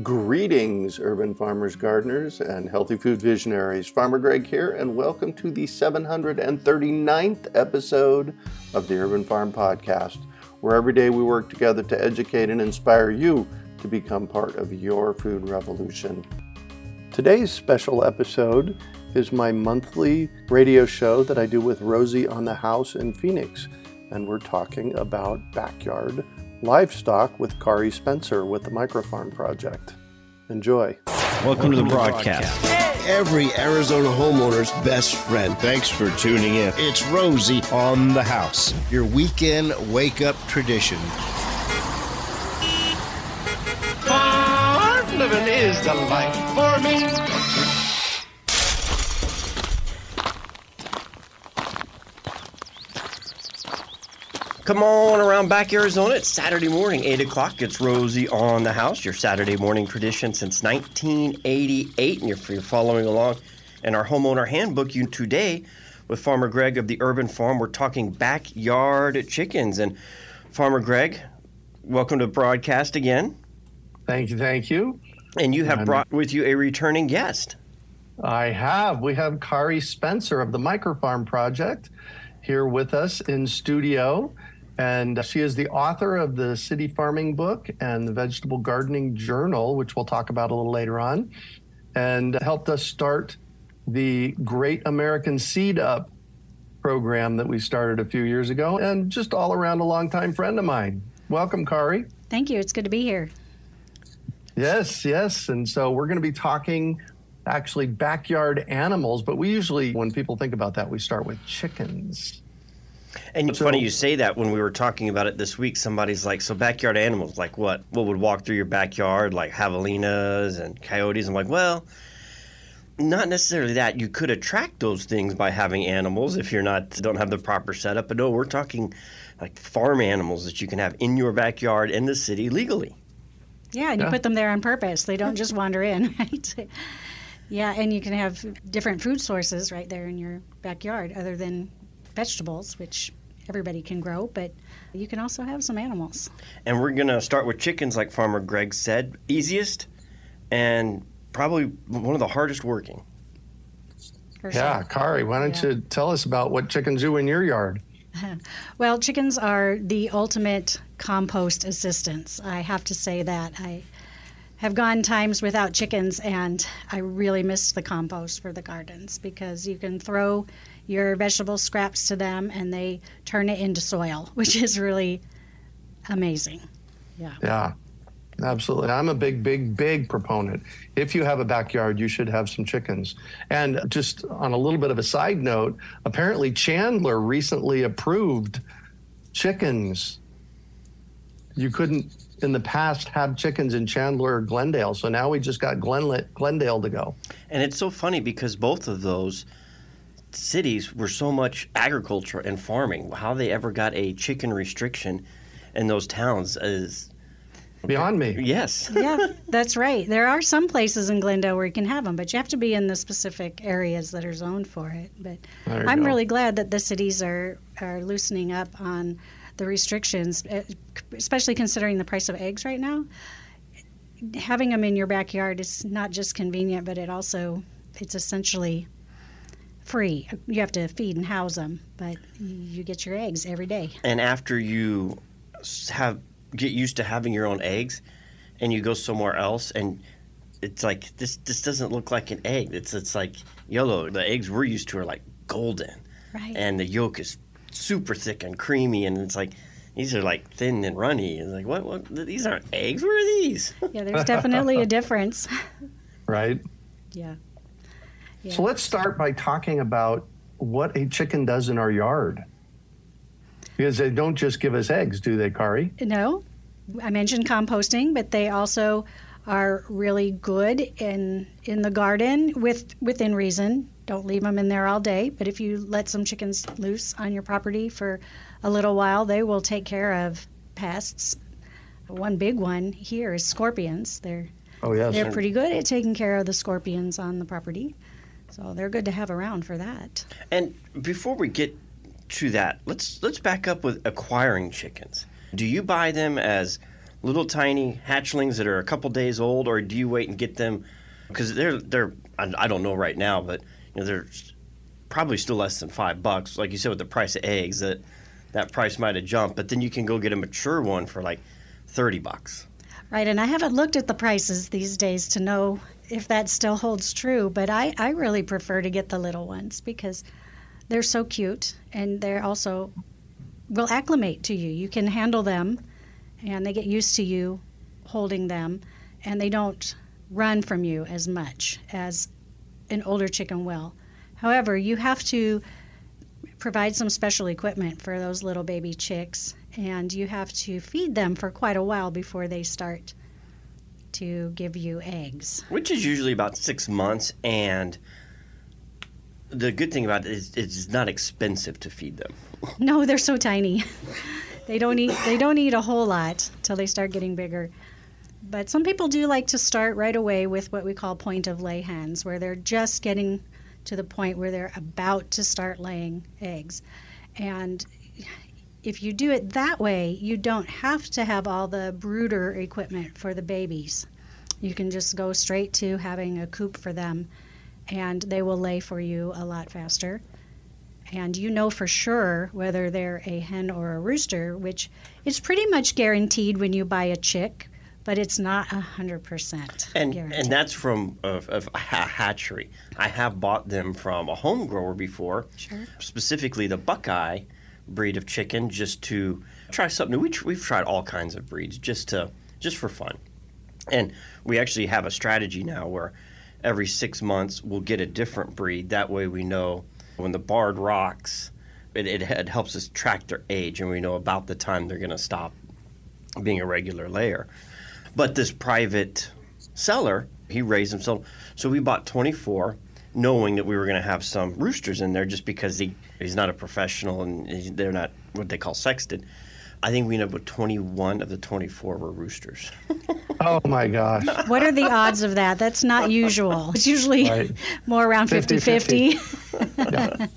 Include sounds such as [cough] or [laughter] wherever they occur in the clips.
Greetings, urban farmers, gardeners, and healthy food visionaries. Farmer Greg here, and welcome to the 739th episode of the Urban Farm Podcast, where every day we work together to educate and inspire you to become part of your food revolution. Today's special episode is my monthly radio show that I do with Rosie on the House in Phoenix, and we're talking about backyard livestock with Kari Spencer with the Microfarm Project. Enjoy. Welcome to the broadcast. Every Arizona homeowner's best friend. Thanks for tuning in. It's Rosie, On the house. your weekend wake up tradition. Farm living is the life for me. Come on around back Arizona. It's Saturday morning, 8 o'clock. It's Rosie on the house, your Saturday morning tradition since 1988. And if you're following along in our homeowner handbook, you today with Farmer Greg of the Urban Farm, we're talking backyard chickens. And Farmer Greg, welcome to the broadcast again. Thank you, thank you. And you have I'm- brought with you a returning guest. I have. We have Kari Spencer of the Microfarm Project here with us in studio. And she is the author of the City Farming book and the Vegetable Gardening Journal, which we'll talk about a little later on, and helped us start the Great American Seed Up program that we started a few years ago, and just all around a longtime friend of mine. Welcome, Kari. Thank you. It's good to be here. Yes, yes. And so we're going to be talking actually backyard animals, but we usually, when people think about that, we start with chickens. And it's So- funny you say that when we were talking about it this week. Somebody's like, "So backyard animals, like what? What would walk through your backyard, like javelinas and coyotes?" I'm like, "Well, not necessarily that. You could attract those things by having animals if you're not don't have the proper setup. But no, we're talking like farm animals that you can have in your backyard in the city legally. Yeah, and you Yeah. put them there on purpose. They don't [laughs] just wander in, [laughs] right? Yeah, and you can have different food sources right there in your backyard other than vegetables, which everybody can grow, but you can also have some animals. And we're gonna start with chickens, like Farmer Greg said, easiest and probably one of the hardest working. For Yeah, sure. Kari, why don't Yeah. you tell us about what chickens do in your yard? [laughs] Well, chickens are the ultimate compost assistants. I have to say that. I have gone times without chickens and I really miss the compost for the gardens because you can throw your vegetable scraps to them and they turn it into soil, [laughs] which is really amazing. Yeah. Yeah, absolutely. I'm a big, big, big proponent. If you have a backyard, you should have some chickens. And just on a little bit of a side note, apparently Chandler recently approved chickens. You couldn't in the past have chickens in Chandler or Glendale, so now we just got Glenla- Glendale to go. And it's so funny because both of those cities were so much agriculture and farming. How they ever got a chicken restriction in those towns is Beyond me. yes. [laughs] yeah, that's right. There are some places in Glendale where you can have them, but you have to be in the specific areas that are zoned for it. But I'm go. really glad that the cities are are loosening up on the restrictions, eh, especially considering the price of eggs right now. Having them in your backyard is not just convenient, but it also it's essentially free. You have to feed and house them, but you get your eggs every day. And after you have get used to having your own eggs, and you go somewhere else, and it's like this this doesn't look like an egg. It's it's like yellow. The eggs we're used to are like golden, Right. and the yolk is super thick and creamy, and it's like these are like thin and runny. It's like what what these aren't eggs. Where are these? Yeah, there's definitely a [laughs] difference. right? Yeah. Yeah. So let's start by talking about what a chicken does in our yard. Because they don't just give us eggs, do they, Kari? No, I mentioned composting, but they also are really good in in the garden with within reason. Don't leave them in there all day, but if you let some chickens loose on your property for a little while, they will take care of pests. One big one here is scorpions. They're Oh, yes. they're pretty good at taking care of the scorpions on the property. So they're good to have around for that. And before we get to that, let's let's back up with acquiring chickens. Do you buy them as little tiny hatchlings that are a couple days old, or do you wait and get them? Because they're they're I don't know right now, but you know they're probably still less than five bucks. Like you said, with the price of eggs, that that price might have jumped. But then you can go get a mature one for like thirty bucks. Right, and I haven't looked at the prices these days to know if that still holds true, but I, I really prefer to get the little ones because they're so cute and they're also will acclimate to you. You can handle them and they get used to you holding them and they don't run from you as much as an older chicken will. However, you have to provide some special equipment for those little baby chicks and you have to feed them for quite a while before they start to give you eggs. which is usually about six months. And the good thing about it is it's not expensive to feed them. [laughs] No, they're so tiny. [laughs] they don't eat they don't eat a whole lot till they start getting bigger. But some people do like to start right away with what we call point of lay hens where they're just getting to the point where they're about to start laying eggs. And if you do it that way, you don't have to have all the brooder equipment for the babies. You can just go straight to having a coop for them, and they will lay for you a lot faster. And you know for sure whether they're a hen or a rooster, which is pretty much guaranteed when you buy a chick, but it's not a 100% And guaranteed. and that's from a, a hatchery. I have bought them from a home grower before, Sure. specifically the Buckeye breed of chicken, just to try something new. We tr- we've tried all kinds of breeds just to just for fun, and we actually have a strategy now where every six months we'll get a different breed. That way we know when the barred rocks. It, it, it helps us track their age, and we know about the time they're going to stop being a regular layer. But this private seller, he raised himself. So we bought 24, knowing that we were going to have some roosters in there just because he, he's not a professional and he- they're not what they call sexted. I think we ended up with 21 of the 24 were roosters. [laughs] Oh my gosh. what are the odds of that? That's not usual. [laughs] It's usually Right. [laughs] more around 50 50-50. 50.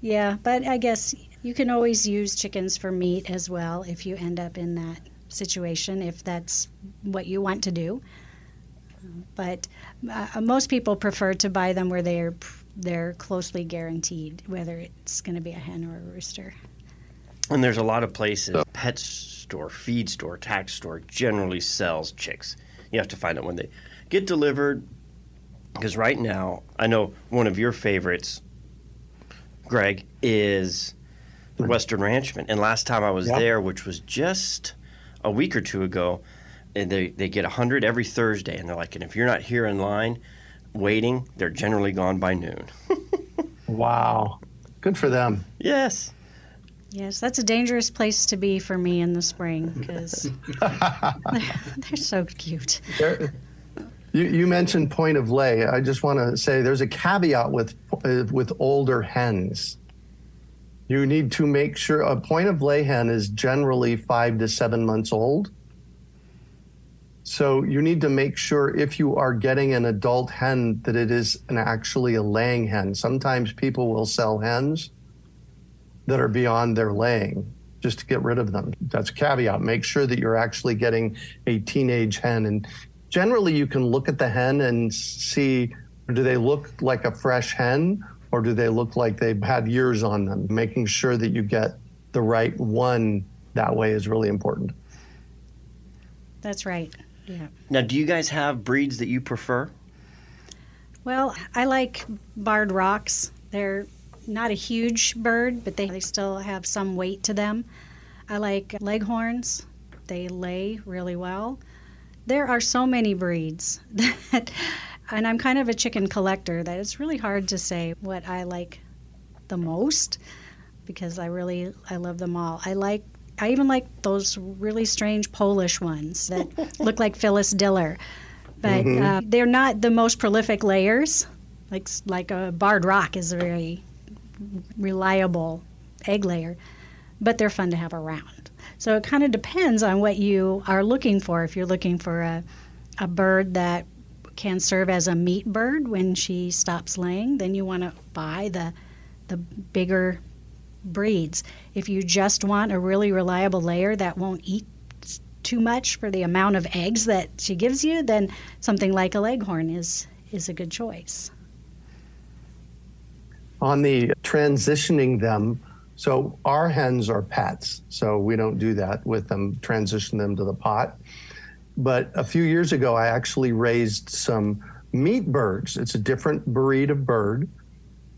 yeah, but I guess you can always use chickens for meat as well if you end up in that situation, if that's what you want to do. But uh, most people prefer to buy them where they're they're closely guaranteed, whether it's going to be a hen or a rooster. And there's a lot of places, pet store, feed store, tax store, generally sells chicks. You have to find out when they get delivered. Because right now, I know one of your favorites, Greg, is the mm-hmm. Western Ranchman. And last time I was Yep. there, which was just a week or two ago, and they, they get 100 every Thursday. And they're like, and if you're not here in line waiting, they're generally gone by noon. [laughs] Wow. Good for them. yes. Yes, that's a dangerous place to be for me in the spring because they're, [laughs] [laughs] they're so cute. There- You, you mentioned point of lay. I just want to say there's a caveat with uh, with older hens. You need to make sure a point of lay hen is generally five to seven months old. So you need to make sure if you are getting an adult hen that it is an actually a laying hen. Sometimes people will sell hens that are beyond their laying. just to get rid of them. That's a caveat. Make sure that you're actually getting a teenage hen. And generally, you can look at the hen and see do they look like a fresh hen or do they look like they've had years on them? Making sure that you get the right one that way is really important. That's right. Yeah. Now, do you guys have breeds that you prefer? Well, I like barred rocks. They're not a huge bird, but they, they still have some weight to them. I like leghorns. They lay really well. There are so many breeds [laughs] that, and I'm kind of a chicken collector, that it's really hard to say what I like the most because I really I love them all. I like I even like those really strange Polish ones that [laughs] look like Phyllis Diller, but mm-hmm. uh, they're not the most prolific layers. Like like a barred rock is a very reliable egg layer, but they're fun to have around. So it kind of depends on what you are looking for. If you're looking for a, a bird that can serve as a meat bird when she stops laying, then you want to buy the the bigger breeds. If you just want a really reliable layer that won't eat too much for the amount of eggs that she gives you, then something like a leghorn is is a good choice. On the transitioning them so our hens are pets so we don't do that with them transition them to the pot. But a few years ago i actually raised some meat birds. It's a different breed of bird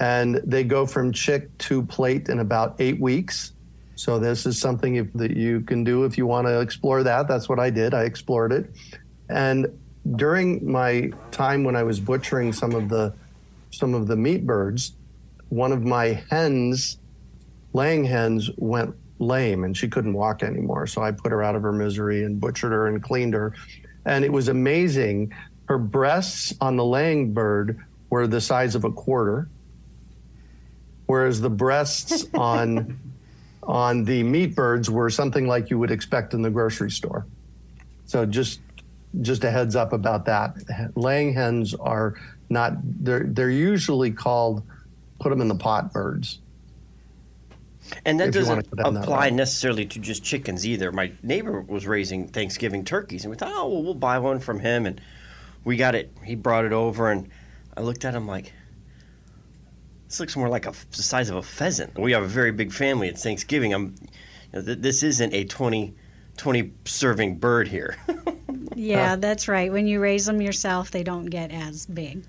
and they go from chick to plate in about eight weeks so this is something if, that you can do if you want to explore that that's what i did i explored it and during my time when i was butchering some of the some of the meat birds one of my hens, laying hens, went lame and she couldn't walk anymore. So I put her out of her misery and butchered her and cleaned her. And it was amazing. Her breasts on the laying bird were the size of a quarter, whereas the breasts on on the meat birds were something like you would expect in the grocery store. So just just a heads up about that. Laying hens are not they're they're usually called put them in the pot birds. And that doesn't apply that necessarily to just chickens either. My neighbor was raising Thanksgiving turkeys, and we thought, oh, well, we'll buy one from him. And we got it. He brought it over, and I looked at him like, this looks more like a, the size of a pheasant. We have a very big family at Thanksgiving. I'm, you know, th- this isn't a 20, 20 serving bird here. [laughs] yeah, that's right. When you raise them yourself, they don't get as big.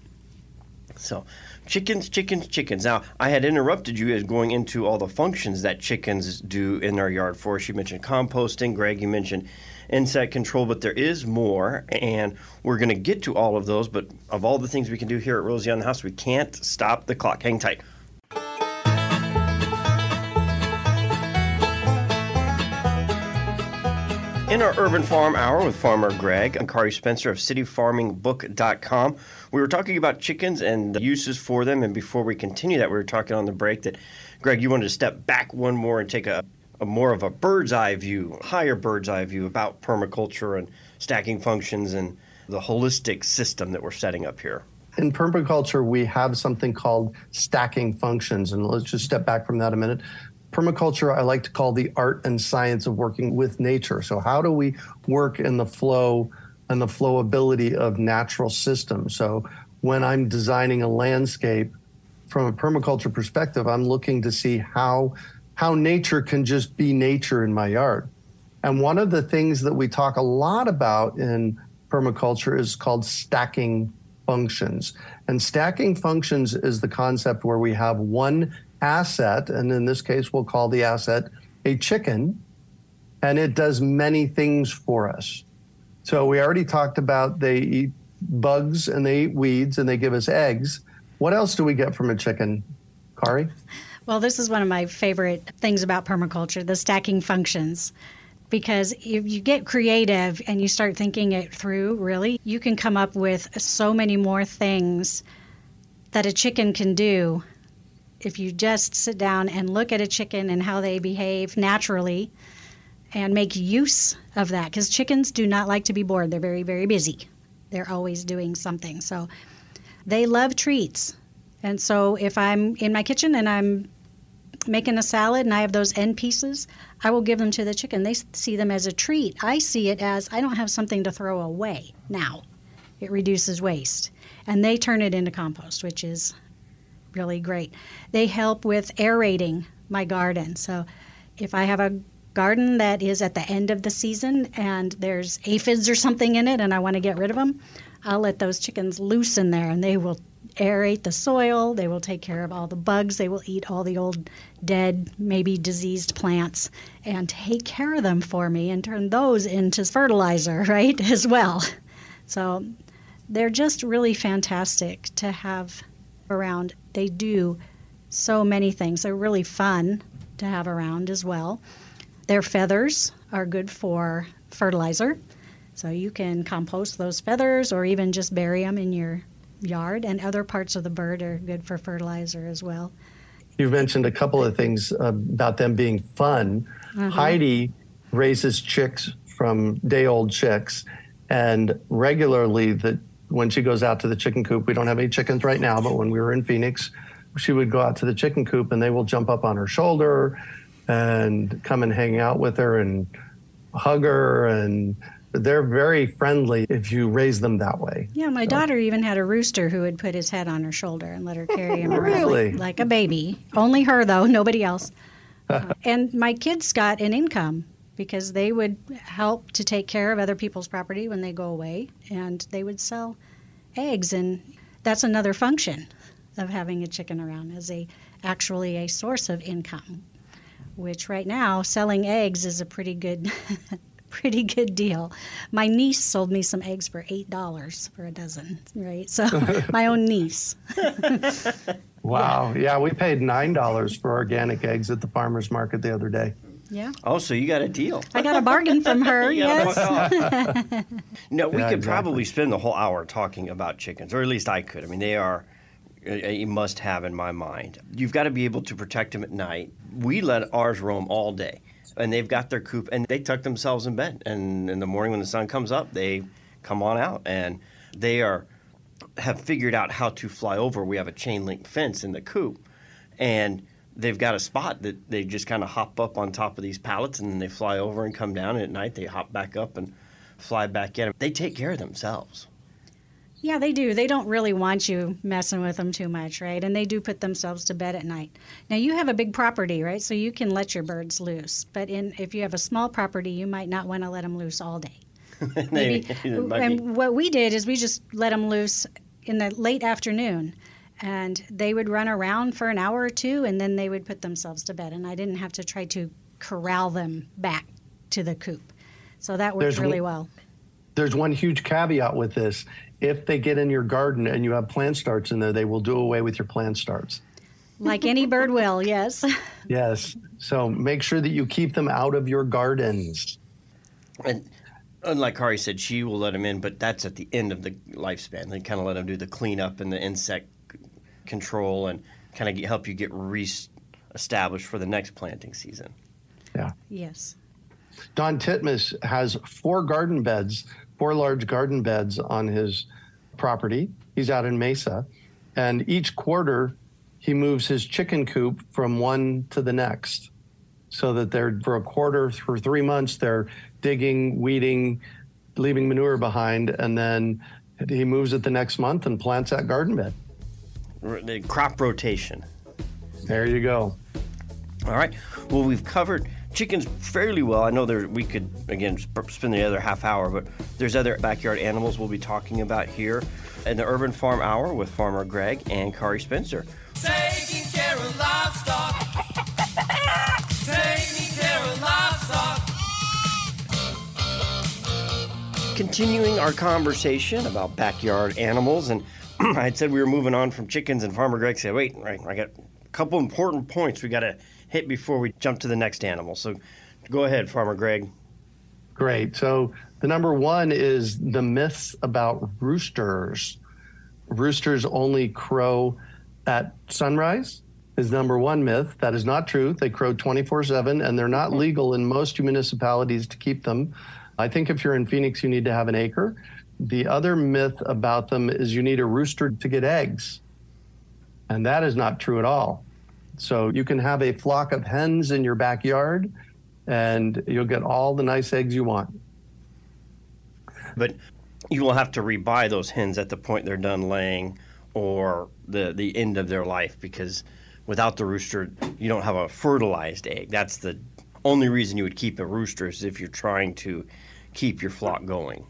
So, chickens, chickens, chickens. Now, I had interrupted you as going into all the functions that chickens do in our yard for us. You mentioned composting, Greg, you mentioned insect control, but there is more, and we're going to get to all of those. But of all the things we can do here at Rosie on the House, we can't stop the clock. Hang tight. In our Urban Farm Hour with Farmer Greg and Kari Spencer of cityfarmingbook.com, we were talking about chickens and the uses for them. And before we continue that, we were talking on the break that, Greg, you wanted to step back one more and take a, a more of a bird's eye view, higher bird's eye view about permaculture and stacking functions and the holistic system that we're setting up here. In permaculture, we have something called stacking functions. And let's just step back from that a minute permaculture I like to call the art and science of working with nature. So how do we work in the flow and the flowability of natural systems? So when I'm designing a landscape from a permaculture perspective, I'm looking to see how how nature can just be nature in my yard. And one of the things that we talk a lot about in permaculture is called stacking functions. And stacking functions is the concept where we have one asset, and in this case, we'll call the asset a chicken, and it does many things for us. So we already talked about they eat bugs and they eat weeds and they give us eggs. What else do we get from a chicken, Kari? Well, this is one of my favorite things about permaculture the stacking functions. Because if you get creative and you start thinking it through, really, you can come up with so many more things that a chicken can do if you just sit down and look at a chicken and how they behave naturally and make use of that because chickens do not like to be bored they're very very busy they're always doing something so they love treats and so if i'm in my kitchen and i'm making a salad and I have those end pieces, I will give them to the chicken. They see them as a treat. I see it as I don't have something to throw away now. It reduces waste. And they turn it into compost, which is really great. They help with aerating my garden. So if I have a garden that is at the end of the season and there's aphids or something in it and I want to get rid of them, I'll let those chickens loose in there and they will aerate the soil. They will take care of all the bugs. They will eat all the old dead, maybe diseased plants and take care of them for me and turn those into fertilizer, [laughs] right, as well. So they're just really fantastic to have around. They do so many things. They're really fun to have around as well. Their feathers are good for fertilizer. So you can compost those feathers or even just bury them in your yard, and other parts of the bird are good for fertilizer as well. You've mentioned a couple of things about them being fun. Uh-huh. Heidi raises chicks from day old chicks, and regularly that when she goes out to the chicken coop, we don't have any chickens right now, but when we were in Phoenix, she would go out to the chicken coop and they will jump up on her shoulder and come and hang out with her and hug her and they're very friendly if you raise them that way. Yeah, my so. daughter even had a rooster who would put his head on her shoulder and let her carry him around really? like, like, a baby. Only her though, [laughs] nobody else. Uh, [laughs] and my kids got an income because they would help to take care of other people's property when they go away and they would sell eggs and that's another function of having a chicken around as a actually a source of income which right now selling eggs is a pretty good [laughs] pretty good deal. My niece sold me some eggs for eight dollars for a dozen, right? So [laughs] my own niece. [laughs] wow. Yeah. yeah, we paid nine dollars for organic eggs at the farmers market the other day. Yeah. Oh, so you got a deal. I got a bargain from her. [laughs] yes. [laughs] no, we yeah, could exactly. probably spend the whole hour talking about chickens, or at least I could. I mean, they are a must have in my mind. You've got to be able to protect them at night. We let ours roam all day and they've got their coop and they tuck themselves in bed. And in the morning when the sun comes up, they come on out and they are have figured out how to fly over. We have a chain link fence in the coop, and they've got a spot that they just kind of hop up on top of these pallets and then they fly over and come down. And at night they hop back up and fly back in. They take care of themselves. Yeah, they do. They don't really want you messing with them too much, right? And they do put themselves to bed at night. Now you have a big property, right? So you can let your birds loose. But in if you have a small property, you might not want to let them loose all day. [laughs] Maybe. [laughs] and what we did is we just let them loose in the late afternoon, and they would run around for an hour or two, and then they would put themselves to bed, and I didn't have to try to corral them back to the coop. So that worked there's really one, well. There's one huge caveat with this if they get in your garden and you have plant starts in there, they will do away with your plant starts. Like any bird will, [laughs] yes. yes. So make sure that you keep them out of your gardens. And unlike Kari said, she will let them in, but that's at the end of the lifespan. They kind of let them do the cleanup and the insect control and kind of help you get re-established for the next planting season. Yeah. Yes. Don Titmus has four garden beds four large garden beds on his property. He's out in Mesa. And each quarter, he moves his chicken coop from one to the next so that they're for a quarter, for three months, they're digging, weeding, leaving manure behind. And then he moves it the next month and plants that garden bed. The crop rotation. There you go. All right. Well, we've covered chickens fairly well. I know there we could again spend the other half hour, but there's other backyard animals we'll be talking about here in the Urban Farm Hour with Farmer Greg and Kari Spencer. Taking care of livestock. [laughs] Taking care of livestock. Continuing our conversation about backyard animals, and [clears throat] I had said we were moving on from chickens, and Farmer Greg said, "Wait, right, I got a couple important points we got to." hit before we jump to the next animal. So go ahead, Farmer Greg. Great. So the number one is the myths about roosters. Roosters only crow at sunrise is number one myth. That is not true. They crow 24 7 and they're not legal in most municipalities to keep them. I think if you're in Phoenix, you need to have an acre. The other myth about them is you need a rooster to get eggs. And that is not true at all. So you can have a flock of hens in your backyard and you'll get all the nice eggs you want. But you will have to rebuy those hens at the point they're done laying or the, the end of their life because without the rooster, you don't have a fertilized egg. That's the only reason you would keep a rooster is if you're trying to keep your flock going.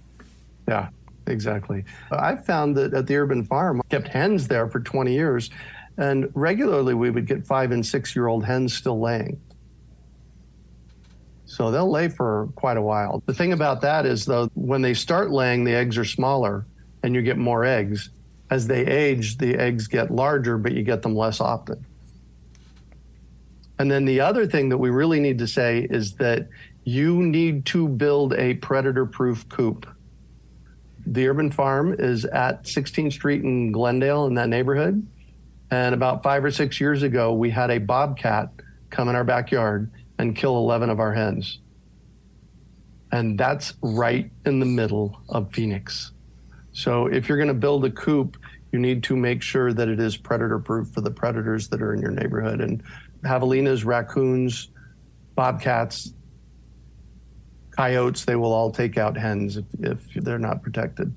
Yeah, exactly. I found that at the urban farm, I kept hens there for 20 years, and regularly we would get five and six year old hens still laying. So they'll lay for quite a while. The thing about that is, though, when they start laying, the eggs are smaller and you get more eggs. As they age, the eggs get larger, but you get them less often. And then the other thing that we really need to say is that you need to build a predator proof coop. The urban farm is at 16th Street in Glendale in that neighborhood. And about five or six years ago, we had a bobcat come in our backyard and kill 11 of our hens. And that's right in the middle of Phoenix. So if you're going to build a coop, you need to make sure that it is predator proof for the predators that are in your neighborhood. And javelinas, raccoons, bobcats, coyotes, they will all take out hens if, if they're not protected.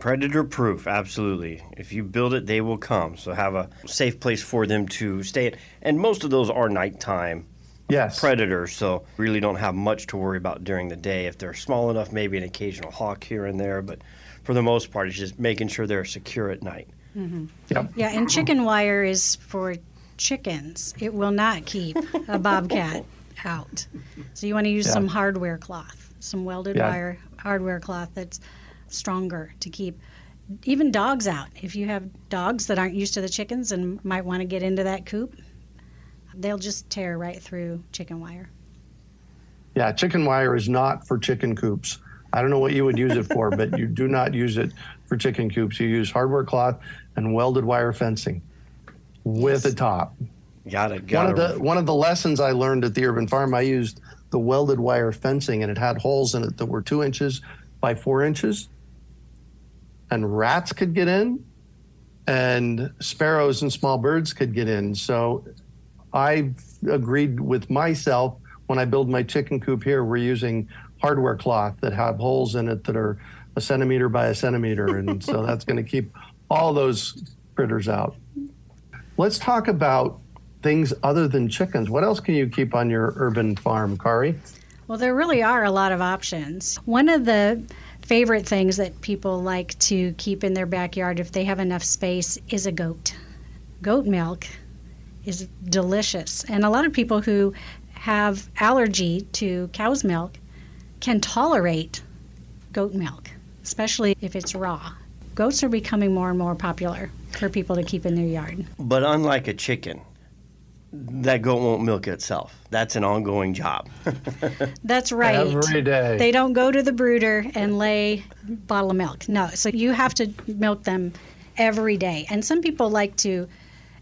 Predator proof, absolutely. If you build it, they will come. So have a safe place for them to stay at. And most of those are nighttime Yes. predators, so really don't have much to worry about during the day. If they're small enough, maybe an occasional hawk here and there, but for the most part, it's just making sure they're secure at night. Mm-hmm. Yep. Yeah, and chicken wire is for chickens. It will not keep a bobcat [laughs] out. So you want to use Yeah. some hardware cloth, some welded Yeah. wire hardware cloth that's stronger to keep even dogs out. If you have dogs that aren't used to the chickens and might want to get into that coop, they'll just tear right through chicken wire. Yeah, chicken wire is not for chicken coops. I don't know what you would use it for, but you do not use it for chicken coops. You use hardware cloth and welded wire fencing with a top. Gotta, One gotta. of the one of the lessons I learned at the urban farm, I used the welded wire fencing, and it had holes in it that were two inches by four inches, and rats could get in, and sparrows and small birds could get in. So I agreed with myself when I build my chicken coop here. We're using hardware cloth that have holes in it that are a centimeter by a centimeter, and so [laughs] that's going to keep all those critters out. Let's talk about things other than chickens. What else can you keep on your urban farm, Kari? Well, there really are a lot of options. One of the favorite things that people like to keep in their backyard if they have enough space is a goat. Goat milk is delicious. And a lot of people who have allergy to cow's milk can tolerate goat milk, especially if it's raw. Goats are becoming more and more popular for people to keep in their yard. But unlike a chicken, that goat won't milk itself. That's an ongoing job. [laughs] That's right. Every day. They don't go to the brooder and lay bottle of milk. No, so you have to milk them every day. And some people like to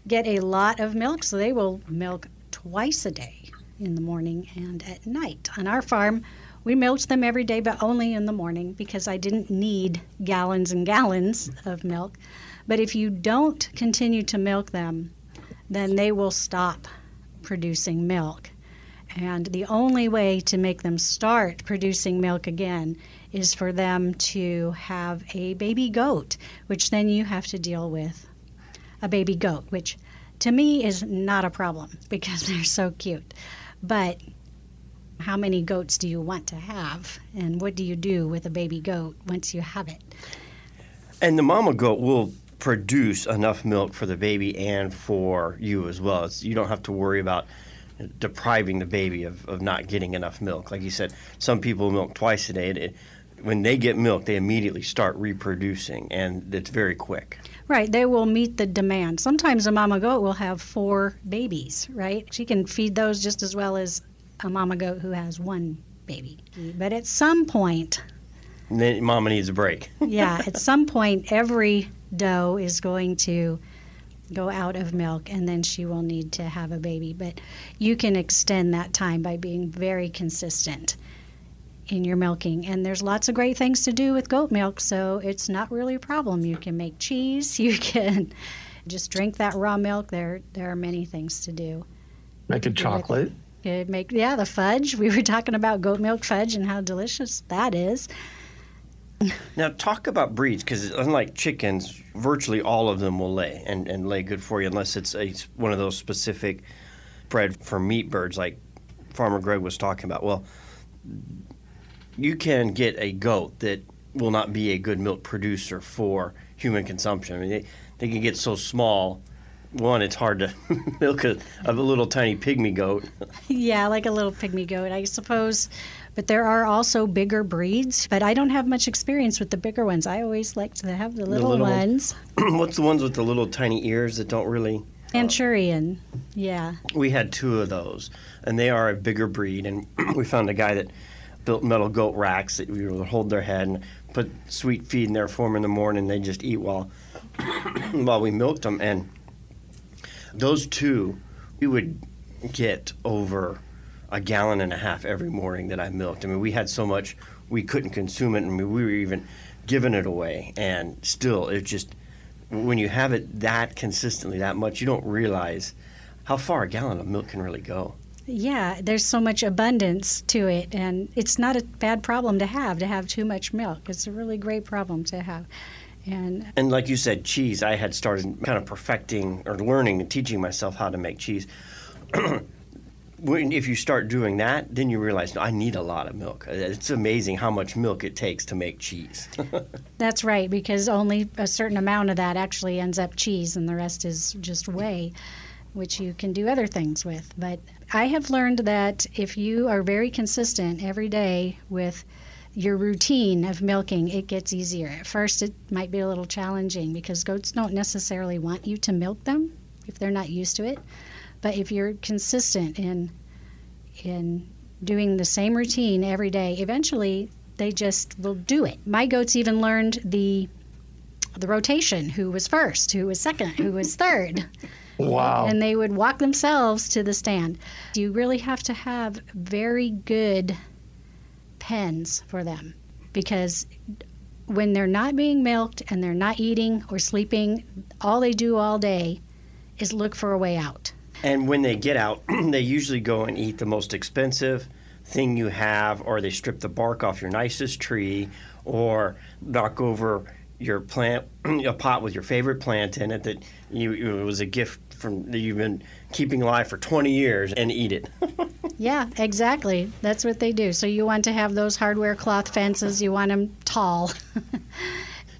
get a lot of milk, so they will milk twice a day in the morning and at night. On our farm, we milked them every day, but only in the morning because I didn't need gallons and gallons of milk. But if you don't continue to milk them, then they will stop producing milk. And the only way to make them start producing milk again is for them to have a baby goat, which then you have to deal with a baby goat, which to me is not a problem [laughs] because they're so cute. But how many goats do you want to have? And what do you do with a baby goat once you have it? And the mama goat will produce enough milk for the baby and for you as well. It's, you don't have to worry about depriving the baby of, of not getting enough milk. Like you said, some people milk twice a day. It, it, when they get milk, they immediately start reproducing, and it's very quick. Right, they will meet the demand. Sometimes a mama goat will have four babies, right? She can feed those just as well as a mama goat who has one baby. But at some point, mama needs a break. yeah, at some point, every doe is going to go out of milk and then she will need to have a baby. But you can extend that time by being very consistent in your milking. And there's lots of great things to do with goat milk, so it's not really a problem. You can make cheese, [laughs] you can just drink that raw milk. There, there are many things to do. Make a chocolate. Could make yeah the fudge. We were talking about goat milk fudge and how delicious that is. Now, talk about breeds because unlike chickens, virtually all of them will lay and, and lay good for you unless it's a, one of those specific bred for meat birds like Farmer Greg was talking about. Well, you can get a goat that will not be a good milk producer for human consumption. I mean, they, they can get so small. One, it's hard to [laughs] milk a, a little tiny pygmy goat. Yeah, like a little pygmy goat, I suppose. But there are also bigger breeds, but I don't have much experience with the bigger ones. I always like to have the little, little ones. [clears throat] What's the ones with the little tiny ears that don't really? Uh, Manchurian, yeah. We had two of those, and they are a bigger breed. And [clears throat] we found a guy that built metal goat racks that we would hold their head and put sweet feed in there for them in the morning. They just eat while [clears throat] while we milked them. And those two, we would get over a gallon and a half every morning that I milked. I mean, we had so much we couldn't consume it. I mean, we were even giving it away, and still, it just when you have it that consistently, that much, you don't realize how far a gallon of milk can really go. Yeah, there's so much abundance to it, and it's not a bad problem to have to have too much milk. It's a really great problem to have. And And like you said, cheese, I had started kind of perfecting or learning and teaching myself how to make cheese. [clears throat] when, if you start doing that, then you realize, no, I need a lot of milk. Uh, it's amazing how much milk it takes to make cheese. [laughs] that's right, because only a certain amount of that actually ends up cheese, and the rest is just whey, which you can do other things with. But I have learned that if you are very consistent every day with your routine of milking, it gets easier. At first, it might be a little challenging because goats don't necessarily want you to milk them if they're not used to it. But if you're consistent in in doing the same routine every day, eventually they just will do it. My goats even learned the the rotation, who was first, who was second, who was [laughs] third. Wow. And they would walk themselves to the stand. You really have to have very good pens for them because when they're not being milked and they're not eating or sleeping, all they do all day is look for a way out. And when they get out, [clears throat] they usually go and eat the most expensive thing you have, or they strip the bark off your nicest tree, or knock over your plant, [clears throat] a pot with your favorite plant in it that you it was a gift from that you've been keeping alive for 20 years, and eat it. [laughs] Yeah, exactly. That's what they do. So you want to have those hardware cloth fences, you want them tall. [laughs]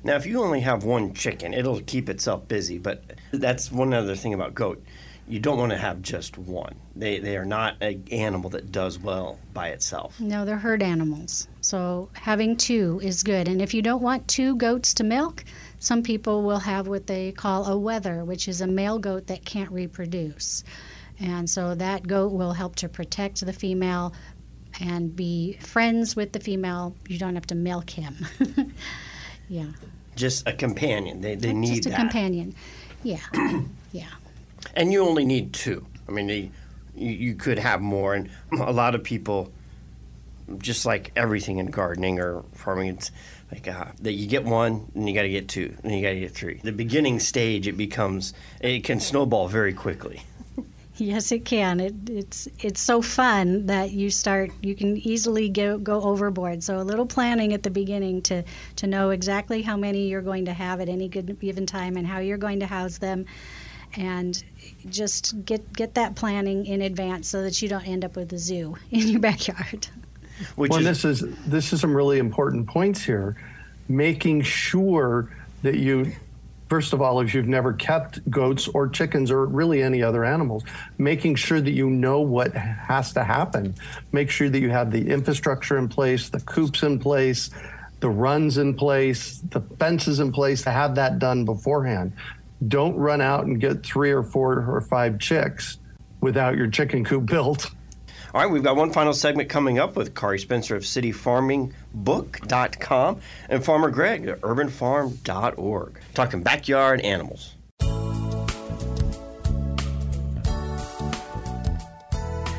Now, if you only have one chicken, it'll keep itself busy. But that's one other thing about goat. You don't want to have just one. They, they are not an animal that does well by itself. no, they're herd animals. So having two is good. And if you don't want two goats to milk, some people will have what they call a wether, which is a male goat that can't reproduce. And so that goat will help to protect the female and be friends with the female. You don't have to milk him. [laughs] yeah. Just a companion. They, they need Just a that. companion. Yeah. [clears throat] yeah. And you only need two. I mean, you, you could have more. And a lot of people, just like everything in gardening or farming, it's like uh, that you get one, and you got to get two, and you got to get three. The beginning stage, it becomes, it can snowball very quickly. [laughs] Yes, it can. It, it's it's so fun that you start. You can easily go go overboard. So a little planning at the beginning to to know exactly how many you're going to have at any given time and how you're going to house them, and just get get that planning in advance so that you don't end up with a zoo [laughs] in your backyard. Which well, is, this is this is some really important points here. Making sure that you, first of all, if you've never kept goats or chickens or really any other animals, making sure that you know what has to happen. Make sure that you have the infrastructure in place, the coops in place, the runs in place, the fences in place to have that done beforehand. Don't run out and get three or four or five chicks without your chicken coop built. All right, we've got one final segment coming up with Kari Spencer of cityfarmingbook.com and Farmer Greg at urbanfarm.org. Talking backyard animals.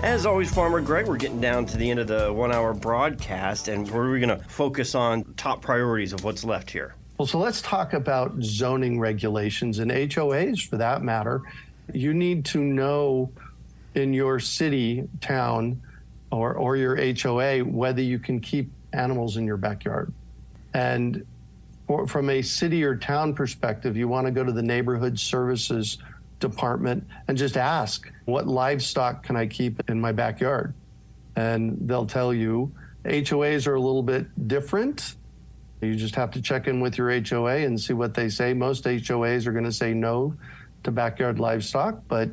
As always, Farmer Greg, we're getting down to the end of the one hour broadcast, and we're going to focus on top priorities of what's left here. Well, so let's talk about zoning regulations and HOAs for that matter. You need to know in your city, town, or, or your HOA whether you can keep animals in your backyard. And for, from a city or town perspective, you want to go to the neighborhood services department and just ask, what livestock can I keep in my backyard? And they'll tell you. HOAs are a little bit different. You just have to check in with your HOA and see what they say. Most HOAs are going to say no to backyard livestock, but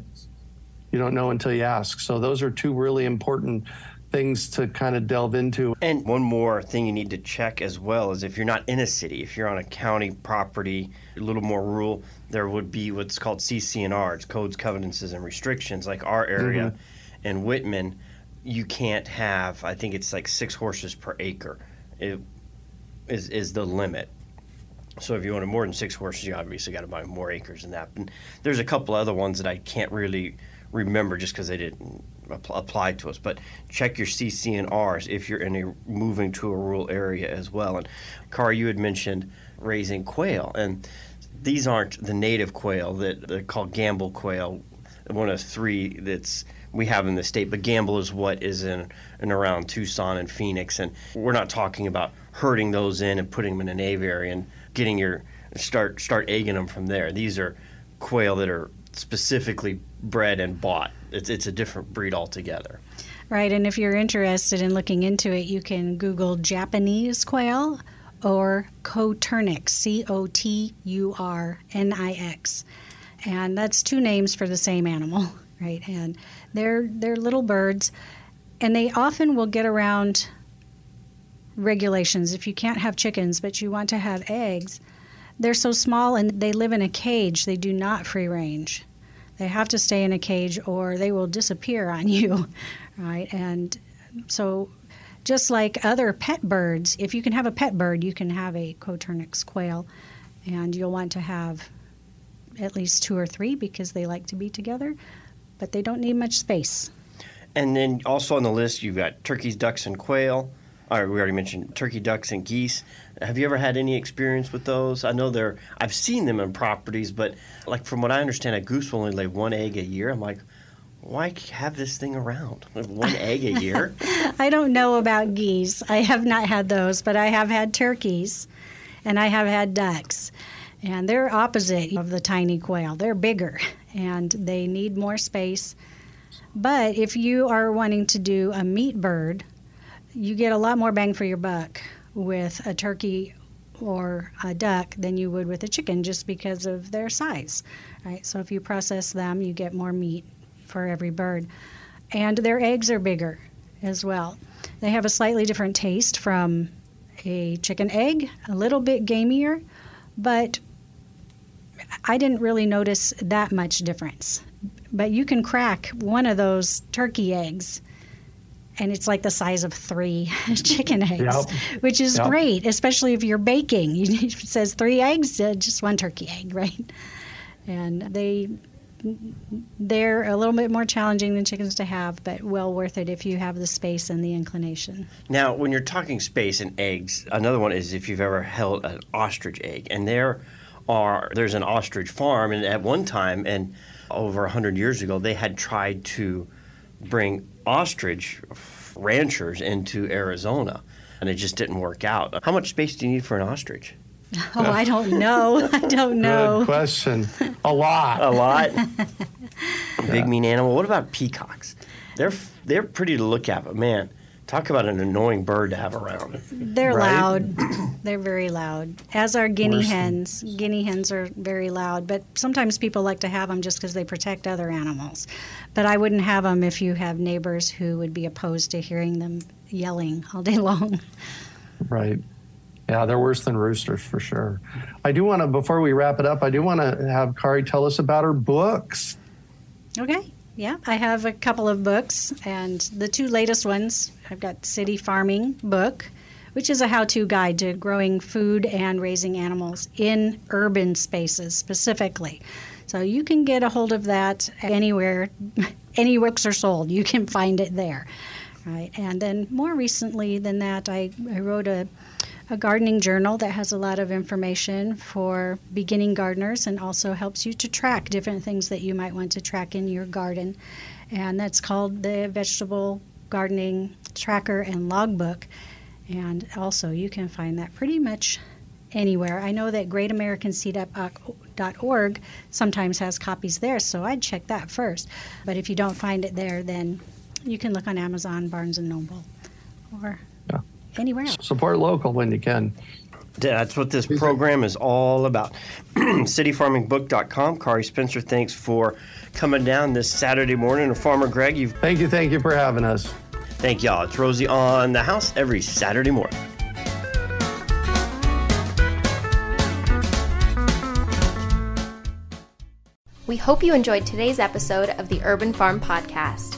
you don't know until you ask. So those are two really important things to kind of delve into. And one more thing you need to check as well is if you're not in a city, if you're on a county property, a little more rural, there would be what's called CC&R, it's codes, covenants, and restrictions. Like our area mm-hmm. in Wittmann, you can't have, I think it's like six horses per acre. It is, is the limit. So if you wanted more than six horses, you obviously got to buy more acres than that. And there's a couple other ones that I can't really remember just because they didn't apply to us. But check your CC&Rs if you're in a moving to a rural area as well. And Car, you had mentioned raising quail, and these aren't the native quail that they're called Gambel quail. One of three that's we have in the state, but Gambel is what is in and around Tucson and Phoenix, and we're not talking about herding those in and putting them in an aviary and getting your start start egging them from there. These are quail that are specifically bred and bought. It's, it's a different breed altogether. Right, and if you're interested in looking into it, you can Google Japanese quail or Coturnix, C O T U R N I X. And that's two names for the same animal, [laughs] right? And they're, they're little birds, and they often will get around regulations. If you can't have chickens, but you want to have eggs, they're so small and they live in a cage, they do not free range. They have to stay in a cage or they will disappear on you, [laughs] right? And so, just like other pet birds, if you can have a pet bird, you can have a Coturnix quail, and you'll want to have at least two or three because they like to be together, but they don't need much space. And then also on the list, you've got turkeys, ducks, and quail. All right, we already mentioned turkey, ducks, and geese. Have you ever had any experience with those? I know they're. I've seen them in properties, but like from what I understand, a goose will only lay one egg a year. I'm like, why have this thing around? One egg a year? [laughs] I don't know about geese. I have not had those, but I have had turkeys, and I have had ducks, and they're opposite of the tiny quail. They're bigger, and they need more space. But if you are wanting to do a meat bird, you get a lot more bang for your buck with a turkey or a duck than you would with a chicken just because of their size, right? So if you process them, you get more meat for every bird. And their eggs are bigger as well. They have a slightly different taste from a chicken egg, a little bit gamier, but I didn't really notice that much difference. But you can crack one of those turkey eggs and it's like the size of three [laughs] chicken eggs, yep. which is yep. great, especially if you're baking. [laughs] it says three eggs, uh, just one turkey egg, [laughs] right? And they they're a little bit more challenging than chickens to have, but well worth it if you have the space and the inclination. Now, when you're talking space and eggs, another one is if you've ever held an ostrich egg, and there are there's an ostrich farm, and at one time, and over hundred years ago, they had tried to bring ostrich ranchers into Arizona, and it just didn't work out. How much space do you need for an ostrich? [laughs] Oh, I don't know. [laughs] I don't know. Good question. A lot. A lot. [laughs] Big mean animal. What about peacocks? They're they're pretty to look at, but man, Talk about an annoying bird to have around. They're right? loud. [clears throat] They're very loud. As are guinea Worse hens. Than... Guinea hens are very loud, but sometimes people like to have them just because they protect other animals. But I wouldn't have them if you have neighbors who would be opposed to hearing them yelling all day [laughs] long. Right. Yeah, they're worse than roosters for sure. I do want to, before we wrap it up, I do want to have Kari tell us about her books. Okay. Yeah, I have a couple of books, and the two latest ones I've got City Farming book, which is a how-to guide to growing food and raising animals in urban spaces specifically. So you can get a hold of that anywhere, [laughs] any books are sold. You can find it there, right? And then more recently than that, I, I wrote a a gardening journal that has a lot of information for beginning gardeners and also helps you to track different things that you might want to track in your garden. And that's called the Vegetable Gardening Tracker and Logbook. And also, you can find that pretty much anywhere. I know that greatamericanseedup.org sometimes has copies there, so I'd check that first. But if you don't find it there, then you can look on Amazon, Barnes and Noble, or. Anywhere else. Support local when you can. That's what this program is all about. [clears throat] CityFarmingBook.com. Kari Spencer, thanks for coming down this Saturday morning. And Farmer Greg, you've Thank you, thank you for having us. thank y'all. It's Rosie on the house every Saturday morning. We hope you enjoyed today's episode of the Urban Farm Podcast.